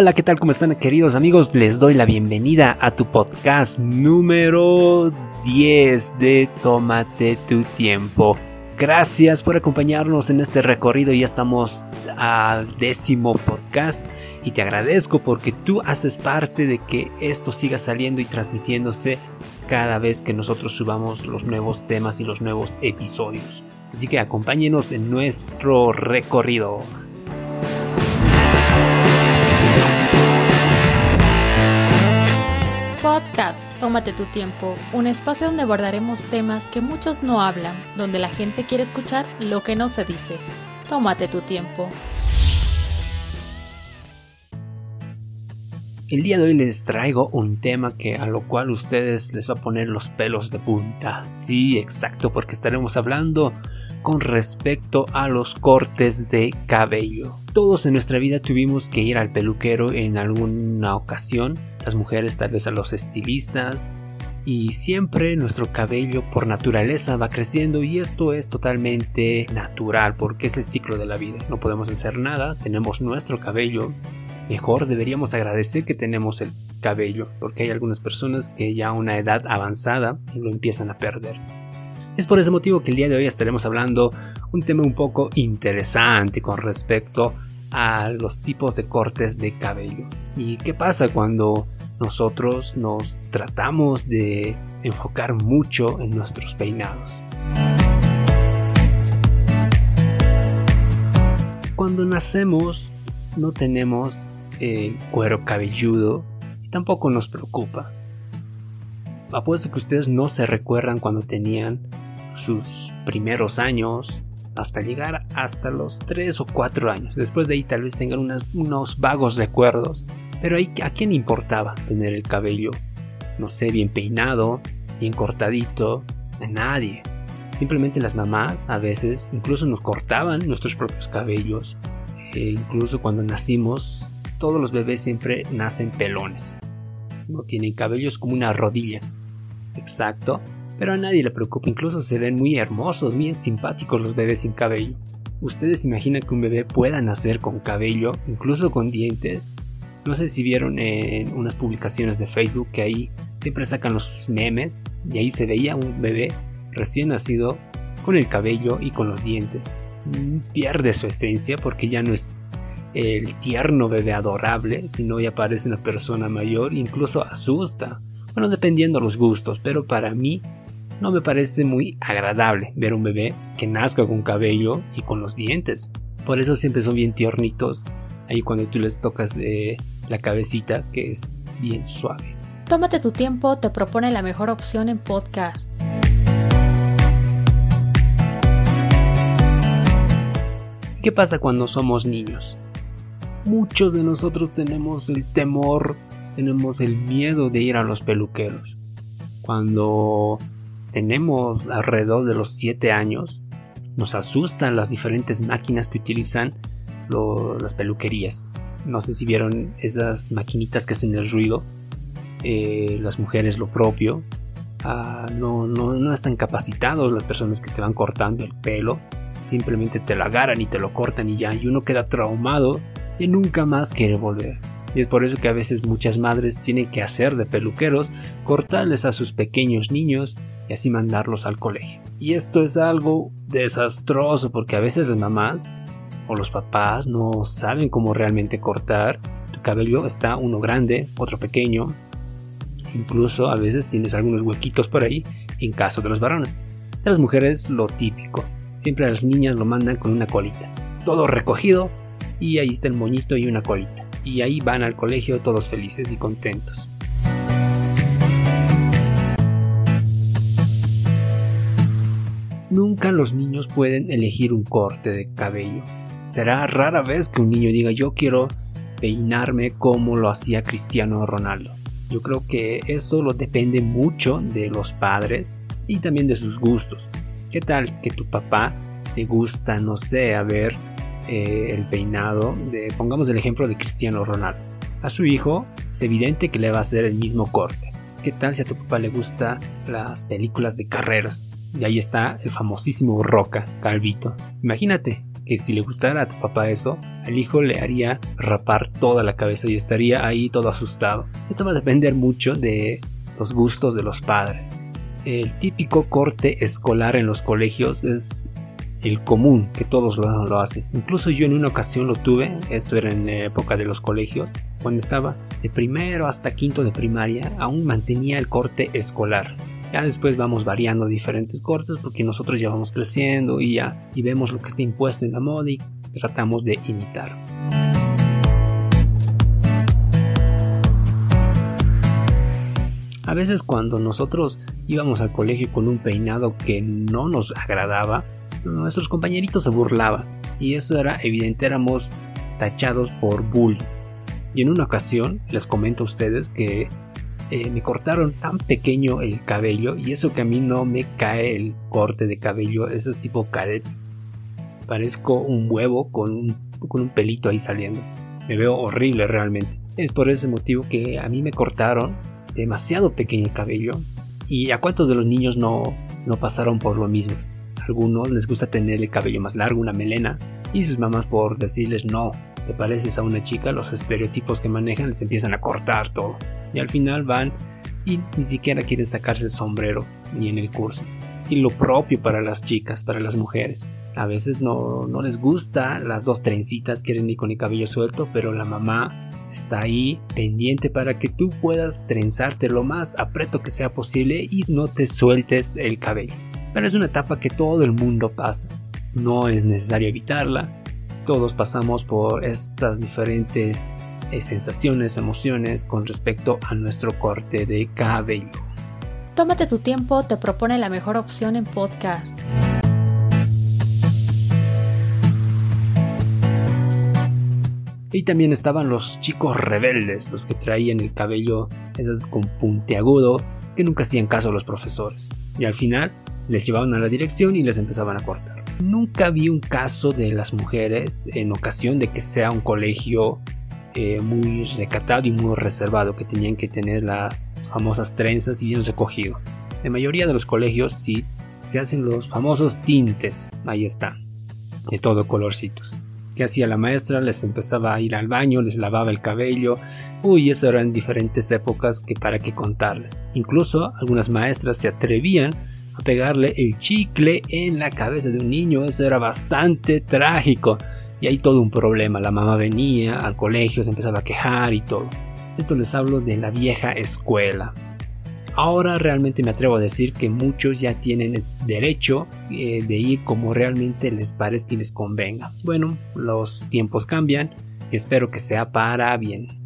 Hola, ¿qué tal? ¿Cómo están queridos amigos? Les doy la bienvenida a tu podcast número 10 de Tómate tu tiempo. Gracias por acompañarnos en este recorrido. Ya estamos al décimo podcast y te agradezco porque tú haces parte de que esto siga saliendo y transmitiéndose cada vez que nosotros subamos los nuevos temas y los nuevos episodios. Así que acompáñenos en nuestro recorrido. Podcast Tómate tu tiempo, un espacio donde abordaremos temas que muchos no hablan, donde la gente quiere escuchar lo que no se dice. Tómate tu tiempo. El día de hoy les traigo un tema que a lo cual ustedes les va a poner los pelos de punta. Sí, exacto, porque estaremos hablando con respecto a los cortes de cabello. Todos en nuestra vida tuvimos que ir al peluquero en alguna ocasión, las mujeres tal vez a los estilistas, y siempre nuestro cabello por naturaleza va creciendo y esto es totalmente natural porque es el ciclo de la vida. No podemos hacer nada, tenemos nuestro cabello. Mejor deberíamos agradecer que tenemos el cabello porque hay algunas personas que ya a una edad avanzada lo empiezan a perder. Es por ese motivo que el día de hoy estaremos hablando un tema un poco interesante con respecto a los tipos de cortes de cabello. ¿Y qué pasa cuando nosotros nos tratamos de enfocar mucho en nuestros peinados? Cuando nacemos no tenemos el cuero cabelludo y tampoco nos preocupa. Apuesto que ustedes no se recuerdan cuando tenían sus primeros años hasta llegar hasta los 3 o 4 años. Después de ahí tal vez tengan unos vagos recuerdos. Pero ahí, ¿a quién importaba tener el cabello? No sé, bien peinado, bien cortadito. A nadie. Simplemente las mamás a veces incluso nos cortaban nuestros propios cabellos. E incluso cuando nacimos, todos los bebés siempre nacen pelones. No tienen cabellos como una rodilla. Exacto pero a nadie le preocupa, incluso se ven muy hermosos, muy simpáticos los bebés sin cabello. ¿Ustedes imaginan que un bebé pueda nacer con cabello, incluso con dientes? No sé si vieron en unas publicaciones de Facebook que ahí siempre sacan los memes y ahí se veía un bebé recién nacido con el cabello y con los dientes. Mm, pierde su esencia porque ya no es el tierno bebé adorable, sino ya parece una persona mayor, incluso asusta. Bueno, dependiendo de los gustos, pero para mí no me parece muy agradable ver un bebé que nazca con cabello y con los dientes. Por eso siempre son bien tiernitos ahí cuando tú les tocas eh, la cabecita que es bien suave. Tómate tu tiempo, te propone la mejor opción en podcast. ¿Qué pasa cuando somos niños? Muchos de nosotros tenemos el temor, tenemos el miedo de ir a los peluqueros. Cuando tenemos alrededor de los 7 años, nos asustan las diferentes máquinas que utilizan las peluquerías. No sé si vieron esas maquinitas que hacen el ruido. Eh, las mujeres lo propio. Ah, no, no, no están capacitados las personas que te van cortando el pelo. Simplemente te lo agarran y te lo cortan y ya. Y uno queda traumado y nunca más quiere volver. Y es por eso que a veces muchas madres tienen que hacer de peluqueros, cortarles a sus pequeños niños y así mandarlos al colegio. Y esto es algo desastroso porque a veces las mamás o los papás no saben cómo realmente cortar. Tu cabello está uno grande, otro pequeño. Incluso a veces tienes algunos huequitos por ahí en caso de los varones. De las mujeres lo típico. Siempre a las niñas lo mandan con una colita. Todo recogido y ahí está el moñito y una colita. Y ahí van al colegio todos felices y contentos. Nunca los niños pueden elegir un corte de cabello. Será rara vez que un niño diga yo quiero peinarme como lo hacía Cristiano Ronaldo. Yo creo que eso lo depende mucho de los padres y también de sus gustos. ¿Qué tal que tu papá le gusta, no sé, a ver eh, el peinado pongamos el ejemplo de Cristiano Ronaldo? A su hijo es evidente que le va a hacer el mismo corte. ¿Qué tal si a tu papá le gusta las películas de carreras? Y ahí está el famosísimo Roca, Calvito. Imagínate que si le gustara a tu papá eso, al hijo le haría rapar toda la cabeza y estaría ahí todo asustado. Esto va a depender mucho de los gustos de los padres. El típico corte escolar en los colegios es el común, que todos lo, lo, hacen. Incluso yo en una ocasión lo tuve, esto era en la época de los colegios, cuando estaba de primero hasta quinto de primaria, aún mantenía el corte escolar. Ya después vamos variando diferentes cortes porque nosotros ya vamos creciendo y ya y vemos lo que está impuesto en la moda y tratamos de imitar. A veces cuando nosotros íbamos al colegio con un peinado que no nos agradaba, nuestros compañeritos se burlaban y eso era evidente, éramos tachados por bullying. Y en una ocasión les comento a ustedes que eh, me cortaron tan pequeño el cabello y eso que a mí no me cae el corte de cabello, esos tipo cadetes. Parezco un huevo con un, con un pelito ahí saliendo. Me veo horrible realmente. Es por ese motivo que a mí me cortaron demasiado pequeño el cabello. ¿Y a cuántos de los niños no, no pasaron por lo mismo? Algunos les gusta tener el cabello más largo, una melena, y sus mamás por decirles no, te pareces a una chica, los estereotipos que manejan les empiezan a cortar todo. Y al final van y ni siquiera quieren sacarse el sombrero ni en el curso. Y lo propio para las chicas, para las mujeres. A veces no, no les gusta las dos trencitas, quieren ir con el cabello suelto, pero la mamá está ahí pendiente para que tú puedas trenzarte lo más apreto que sea posible y no te sueltes el cabello pero es una etapa que todo el mundo pasa. No es necesario evitarla. Todos pasamos por estas diferentes eh, sensaciones, emociones con respecto a nuestro corte de cabello. Tómate tu tiempo, te propone la mejor opción en podcast. Y también estaban los chicos rebeldes, los que traían el cabello esas con puntiagudo, que nunca hacían caso a los profesores. Y al final les llevaban a la dirección y les empezaban a cortar. Nunca vi un caso de las mujeres en ocasión de que sea un colegio eh, muy recatado y muy reservado, que tenían que tener las famosas trenzas y bien recogido. La mayoría de los colegios sí se hacen los famosos tintes, ahí está, de todo colorcitos. ¿Qué hacía la maestra? Les empezaba a ir al baño, les lavaba el cabello. Uy, eso eran diferentes épocas que para qué contarles. Incluso algunas maestras se atrevían pegarle el chicle en la cabeza de un niño. Eso era bastante trágico. Y hay todo un problema. La mamá venía al colegio, se empezaba a quejar y todo. Esto les hablo de la vieja escuela. Ahora realmente me atrevo a decir que muchos ya tienen el derecho eh, de ir como realmente les parezca y les convenga. Bueno, los tiempos cambian espero que sea para bien.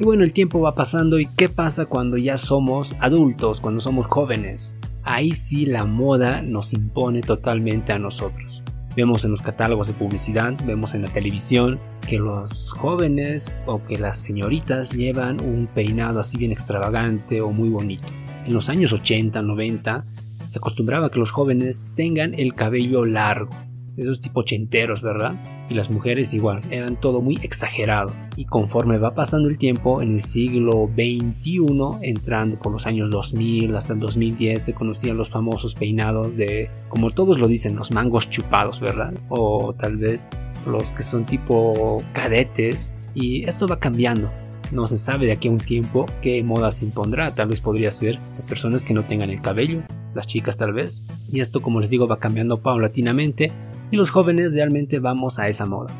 Y bueno, el tiempo va pasando y ¿qué pasa cuando ya somos adultos, cuando somos jóvenes? Ahí sí la moda nos impone totalmente a nosotros. Vemos en los catálogos de publicidad, vemos en la televisión que los jóvenes o que las señoritas llevan un peinado así bien extravagante o muy bonito. En los años 80, 90 se acostumbraba que los jóvenes tengan el cabello largo, esos tipo ochenteros, ¿verdad? Y las mujeres igual, eran todo muy exagerado. Y conforme va pasando el tiempo, en el siglo XXI, entrando por los años 2000 hasta el 2010, se conocían los famosos peinados de, como todos lo dicen, los mangos chupados, ¿verdad? O tal vez los que son tipo cadetes. Y esto va cambiando. No se sabe de aquí a un tiempo qué moda se impondrá. Tal vez podría ser las personas que no tengan el cabello, las chicas tal vez. Y esto, como les digo, va cambiando paulatinamente y los jóvenes realmente vamos a esa moda.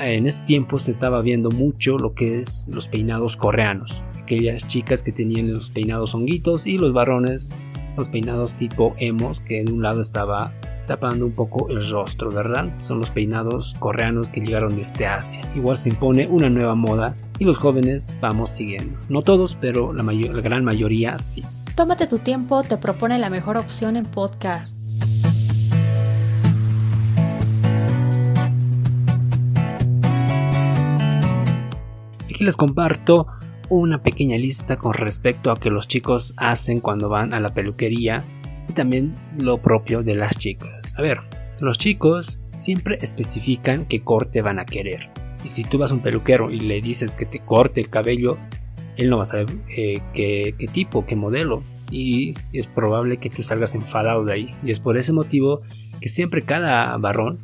En ese tiempo se estaba viendo mucho lo que es los peinados coreanos, aquellas chicas que tenían los peinados honguitos y los varones los peinados tipo emos que de un lado estaba tapando un poco el rostro, ¿verdad? Son los peinados coreanos que llegaron desde Asia. Igual se impone una nueva moda y los jóvenes vamos siguiendo. No todos, pero la, la gran mayoría sí. Tómate tu tiempo, te propone la mejor opción en podcast. Aquí les comparto una pequeña lista con respecto a que los chicos hacen cuando van a la peluquería y también lo propio de las chicas. A ver, los chicos siempre especifican qué corte van a querer. Y si tú vas a un peluquero y le dices que te corte el cabello, él no va a saber eh, qué, qué tipo, qué modelo. y es probable que tú salgas enfadado de ahí. Y es por ese motivo que siempre cada varón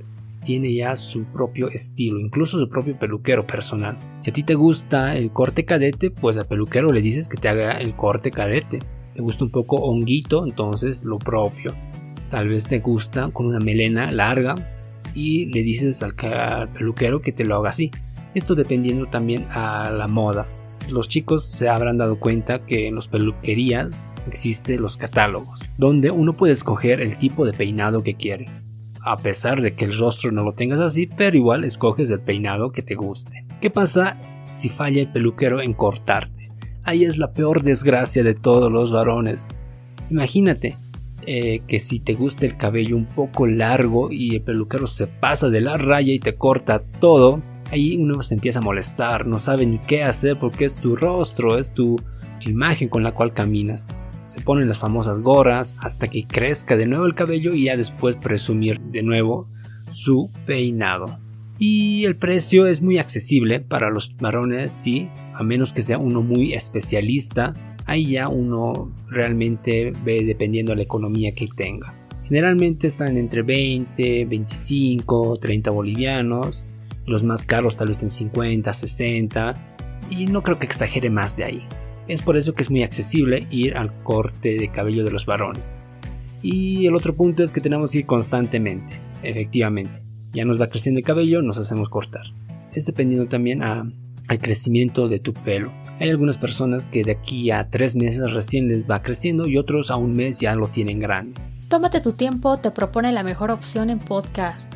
tiene ya su propio estilo, incluso su propio peluquero personal. Si a ti te gusta el corte cadete, pues al peluquero le dices que te haga el corte cadete. Te gusta un poco honguito, entonces lo propio. Tal vez te gusta con una melena larga y le dices al, peluquero que te lo haga así. Esto dependiendo también a la moda. Los chicos se habrán dado cuenta que en las peluquerías existen los catálogos, donde uno puede escoger el tipo de peinado que quiere a pesar de que el rostro no lo tengas así, pero igual escoges el peinado que te guste. ¿Qué pasa si falla el peluquero en cortarte? Ahí es la peor desgracia de todos los varones. Imagínate eh, que si te gusta el cabello un poco largo y el peluquero se pasa de la raya y te corta todo, ahí uno se empieza a molestar, no sabe ni qué hacer porque es tu rostro, es tu, tu imagen con la cual caminas se ponen las famosas gorras hasta que crezca de nuevo el cabello y ya después presumir de nuevo su peinado. Y el precio es muy accesible para los varones, sí, a menos que sea uno muy especialista, ahí ya uno realmente ve dependiendo de la economía que tenga. Generalmente están entre 20, 25, 30 bolivianos, los más caros tal vez en 50, 60, y no creo que exagere más de ahí. Es por eso que es muy accesible ir al corte de cabello de los varones. Y el otro punto es que tenemos que ir constantemente, efectivamente. Ya nos va creciendo el cabello, nos hacemos cortar. Es dependiendo también al crecimiento de tu pelo. Hay algunas personas que de aquí a tres meses recién les va creciendo y otros a un mes ya lo tienen grande. Tómate tu tiempo, te propone la mejor opción en podcast.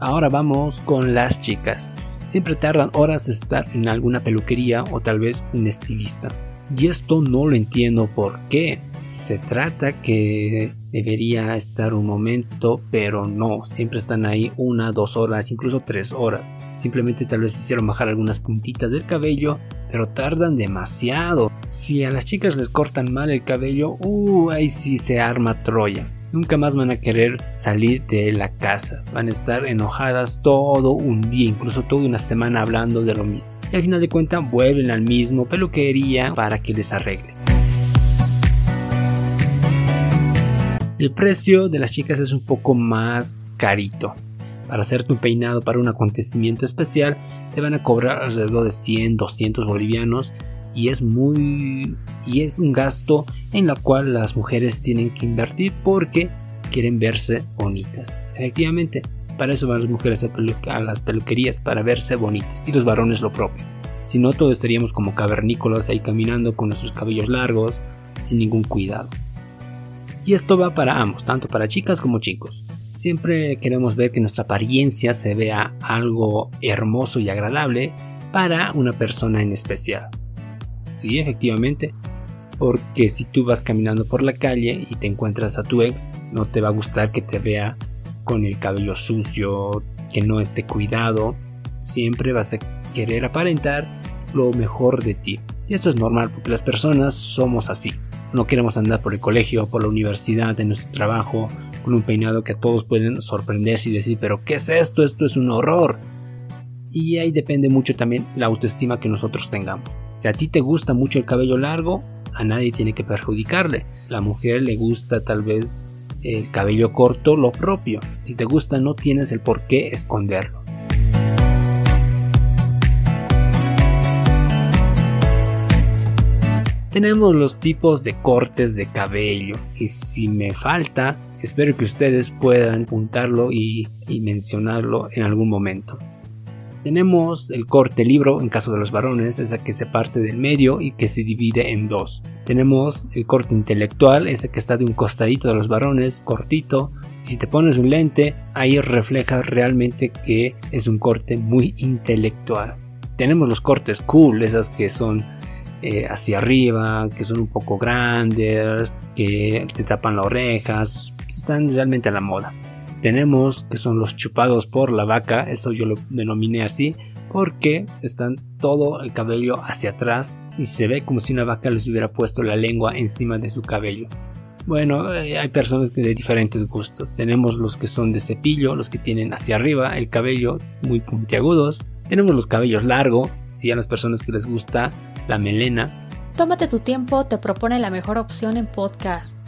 Ahora vamos con las chicas. Siempre tardan horas de estar en alguna peluquería o tal vez un estilista. Y esto no lo entiendo por qué. Se trata que debería estar un momento, pero no. Siempre están ahí una, dos horas, incluso tres horas. Simplemente tal vez hicieron bajar algunas puntitas del cabello, pero tardan demasiado. Si a las chicas les cortan mal el cabello, uh, ahí sí se arma Troya nunca más van a querer salir de la casa. Van a estar enojadas todo un día, incluso toda una semana hablando de lo mismo. Y al final de cuentas vuelven al mismo peluquería para que les arregle. El precio de las chicas es un poco más carito. Para hacerte un peinado para un acontecimiento especial te van a cobrar alrededor de 100, 200 bolivianos y es muy y es un gasto en la cual las mujeres tienen que invertir porque quieren verse bonitas. Efectivamente, para eso van las mujeres a, las peluquerías, para verse bonitas y los varones lo propio. Si no, todos estaríamos como cavernícolas ahí caminando con nuestros cabellos largos, sin ningún cuidado. Y esto va para ambos, tanto para chicas como chicos. Siempre queremos ver que nuestra apariencia se vea algo hermoso y agradable para una persona en especial. Sí, efectivamente. Porque si tú vas caminando por la calle y te encuentras a tu ex, no te va a gustar que te vea con el cabello sucio, que no esté cuidado. Siempre vas a querer aparentar lo mejor de ti. Y esto es normal porque las personas somos así. No queremos andar por el colegio, por la universidad, en nuestro trabajo, con un peinado que a todos pueden sorprenderse y decir, pero ¿qué es esto? Esto es un horror. Y ahí depende mucho también la autoestima que nosotros tengamos. Si a ti te gusta mucho el cabello largo, a nadie tiene que perjudicarle. La mujer le gusta tal vez el cabello corto, lo propio. Si te gusta, no tienes el por qué esconderlo. Tenemos los tipos de cortes de cabello y si me falta, espero que ustedes puedan apuntarlo y, y mencionarlo en algún momento. Tenemos el corte libro en caso de los varones, esa que se parte del medio y que se divide en dos. Tenemos el corte intelectual, ese que está de un costadito de los varones, cortito. si te pones un lente, ahí refleja realmente que es un corte muy intelectual. Tenemos los cortes cool, esas que son eh, hacia arriba, que son un poco grandes, que te tapan las orejas, están realmente a la moda tenemos que son los chupados por la vaca, eso yo lo denominé así, porque están todo el cabello hacia atrás y se ve como si una vaca les hubiera puesto la lengua encima de su cabello. Bueno, eh, hay personas de diferentes gustos. Tenemos los que son de cepillo, los que tienen hacia arriba el cabello muy puntiagudos. Tenemos los cabellos largos, Si a las personas que les gusta la melena. Tómate tu tiempo te propone la mejor opción en podcast.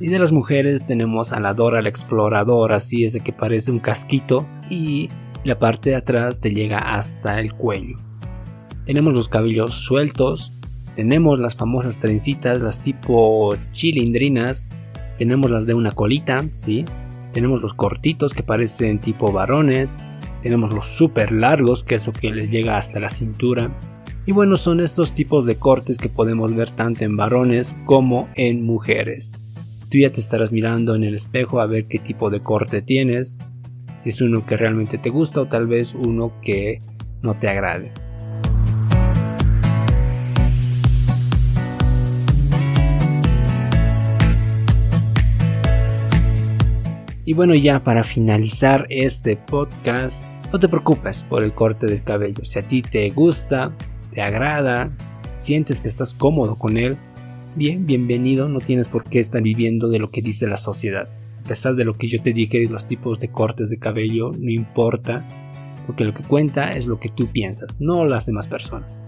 Y de las mujeres tenemos a la Dora la exploradora, así es de que parece un casquito y la parte de atrás te llega hasta el cuello. Tenemos los cabellos sueltos, tenemos las famosas trencitas, las tipo chilindrinas, tenemos las de una colita, ¿sí? Tenemos los cortitos que parecen tipo varones, tenemos los super largos, que es lo que les llega hasta la cintura. Y bueno, son estos tipos de cortes que podemos ver tanto en varones como en mujeres. Tú ya te estarás mirando en el espejo a ver qué tipo de corte tienes, si es uno que realmente te gusta o tal vez uno que no te agrade. Y bueno, ya para finalizar este podcast, no te preocupes por el corte del cabello. Si a ti te gusta, te agrada, sientes que estás cómodo con él, bien, bienvenido, no tienes por qué estar viviendo de lo que dice la sociedad. A pesar de lo que yo te dije, los tipos de cortes de cabello, no importa, porque lo que cuenta es lo que tú piensas, no las demás personas.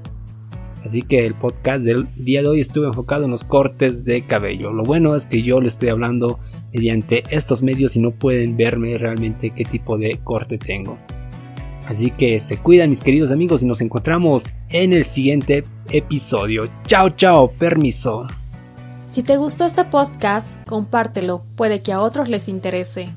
Así que el podcast del día de hoy estuvo enfocado en los cortes de cabello. Lo bueno es que yo le estoy hablando mediante estos medios y no pueden verme realmente qué tipo de corte tengo. Así que se cuidan mis queridos amigos y nos encontramos en el siguiente episodio. Chao, chao, permiso. Si te gustó este podcast, compártelo, puede que a otros les interese.